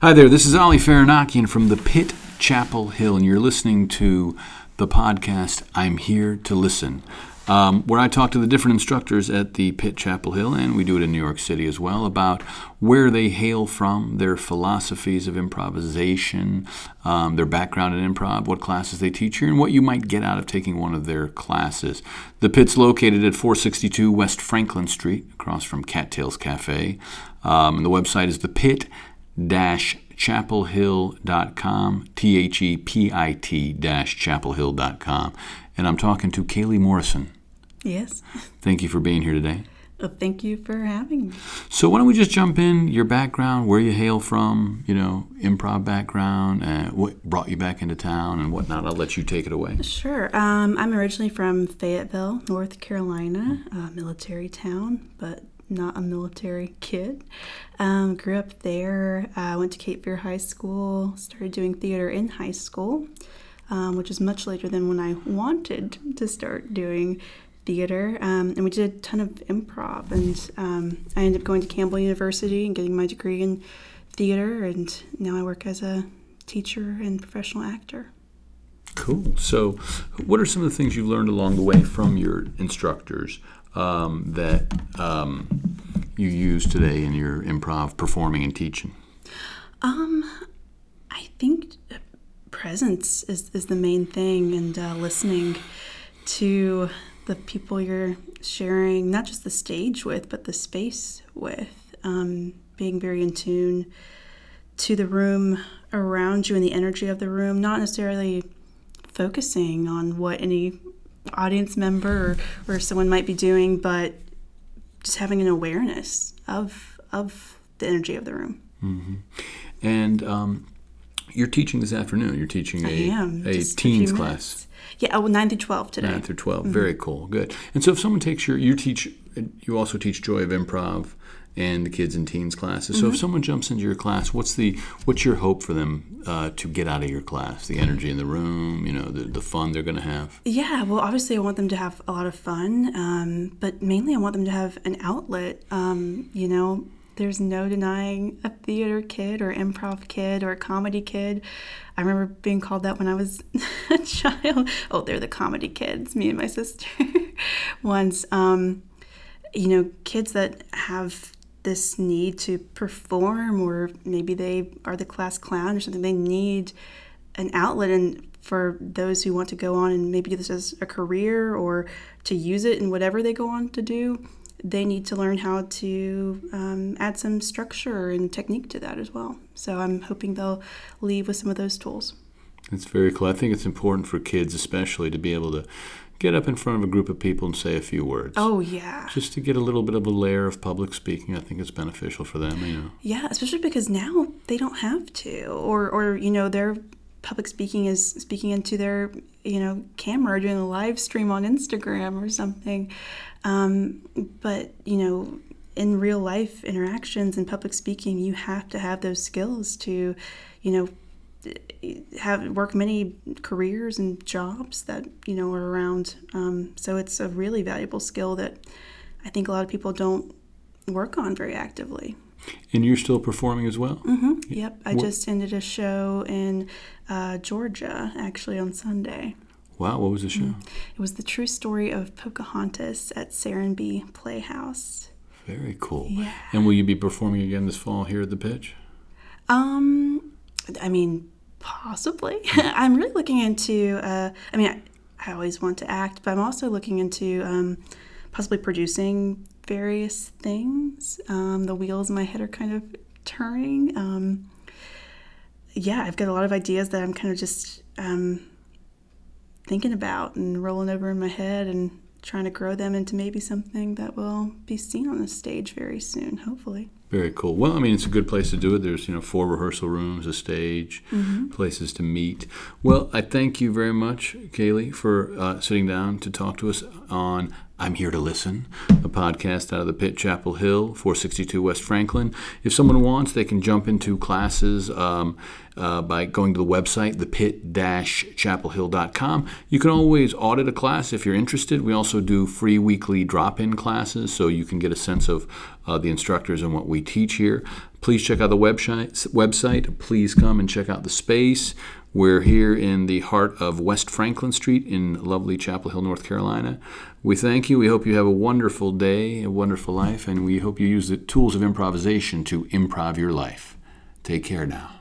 Hi there, this is Ali Farahnakian from the Pit Chapel Hill, and you're listening to the podcast I'm Here to Listen, um, where I talk to the different instructors at the Pit Chapel Hill, and we do it in New York City as well, about where they hail from, their philosophies of improvisation, um, their background in improv, what classes they teach here, and what you might get out of taking one of their classes. The Pit's located at 462 West Franklin Street, across from Cattails Cafe. Um, and the website is the Pit chapelhill.com, T H E P I T chapelhill.com. And I'm talking to Kaylee Morrison. Yes. Thank you for being here today. Well, thank you for having me. So why don't we just jump in your background, where you hail from, you know, improv background, uh, what brought you back into town and whatnot. I'll let you take it away. Sure. Um, I'm originally from Fayetteville, North Carolina, a military town, but not a military kid. Um, grew up there. Uh, went to Cape Fear High School. Started doing theater in high school, um, which is much later than when I wanted to start doing theater. Um, and we did a ton of improv. And um, I ended up going to Campbell University and getting my degree in theater. And now I work as a teacher and professional actor. Cool. So, what are some of the things you've learned along the way from your instructors um, that um, you use today in your improv performing and teaching? Um, I think presence is, is the main thing, and uh, listening to the people you're sharing, not just the stage with, but the space with. Um, being very in tune to the room around you and the energy of the room, not necessarily focusing on what any audience member or, or someone might be doing, but just having an awareness of of the energy of the room. Mm-hmm. And um, you're teaching this afternoon. You're teaching a, am, a teens a class. Yeah, oh, 9 through 12 today. 9 through 12. Mm-hmm. Very cool. Good. And so if someone takes your, you teach, you also teach Joy of Improv and the kids and teens classes. So mm-hmm. if someone jumps into your class, what's the what's your hope for them uh, to get out of your class? The energy in the room, you know, the, the fun they're going to have. Yeah, well, obviously I want them to have a lot of fun, um, but mainly I want them to have an outlet. Um, you know, there's no denying a theater kid or improv kid or a comedy kid. I remember being called that when I was a child. Oh, they're the comedy kids, me and my sister once. Um, you know, kids that have this need to perform, or maybe they are the class clown or something. They need an outlet, and for those who want to go on and maybe do this as a career or to use it in whatever they go on to do, they need to learn how to um, add some structure and technique to that as well. So I'm hoping they'll leave with some of those tools. It's very cool. I think it's important for kids, especially, to be able to get up in front of a group of people and say a few words. Oh yeah. Just to get a little bit of a layer of public speaking, I think it's beneficial for them. You know. Yeah, especially because now they don't have to, or or you know their public speaking is speaking into their you know camera or doing a live stream on Instagram or something. Um, but you know in real life interactions and public speaking, you have to have those skills to, you know, have work many careers and jobs that you know are around. Um, so it's a really valuable skill that I think a lot of people don't work on very actively. And you're still performing as well? Mm-hmm. Yep. I what? just ended a show in uh, Georgia actually on Sunday. Wow, what was the show? Mm-hmm. It was the true story of Pocahontas at Serenbe Playhouse. Very cool. Yeah. And will you be performing again this fall here at the pitch? Um, I mean, possibly. I'm really looking into. Uh, I mean, I, I, always want to act, but I'm also looking into um, possibly producing various things. Um, the wheels in my head are kind of turning. Um, yeah, I've got a lot of ideas that I'm kind of just um, thinking about and rolling over in my head and trying to grow them into maybe something that will be seen on the stage very soon, hopefully. Very cool. Well, I mean, it's a good place to do it. There's, you know, four rehearsal rooms, a stage, mm-hmm. places to meet. Well, I thank you very much, Kaylee, for uh, sitting down to talk to us on I'm Here to Listen, a podcast out of the Pit Chapel Hill, 462 West Franklin. If someone wants, they can jump into classes um, uh, by going to the website, thepit-chapelhill.com. You can always audit a class if you're interested. We also do free weekly drop in classes, so you can get a sense of uh, the instructors and what we teach here. Please check out the website. Website. Please come and check out the space. We're here in the heart of West Franklin Street in lovely Chapel Hill, North Carolina. We thank you. We hope you have a wonderful day, a wonderful life, and we hope you use the tools of improvisation to improv your life. Take care now.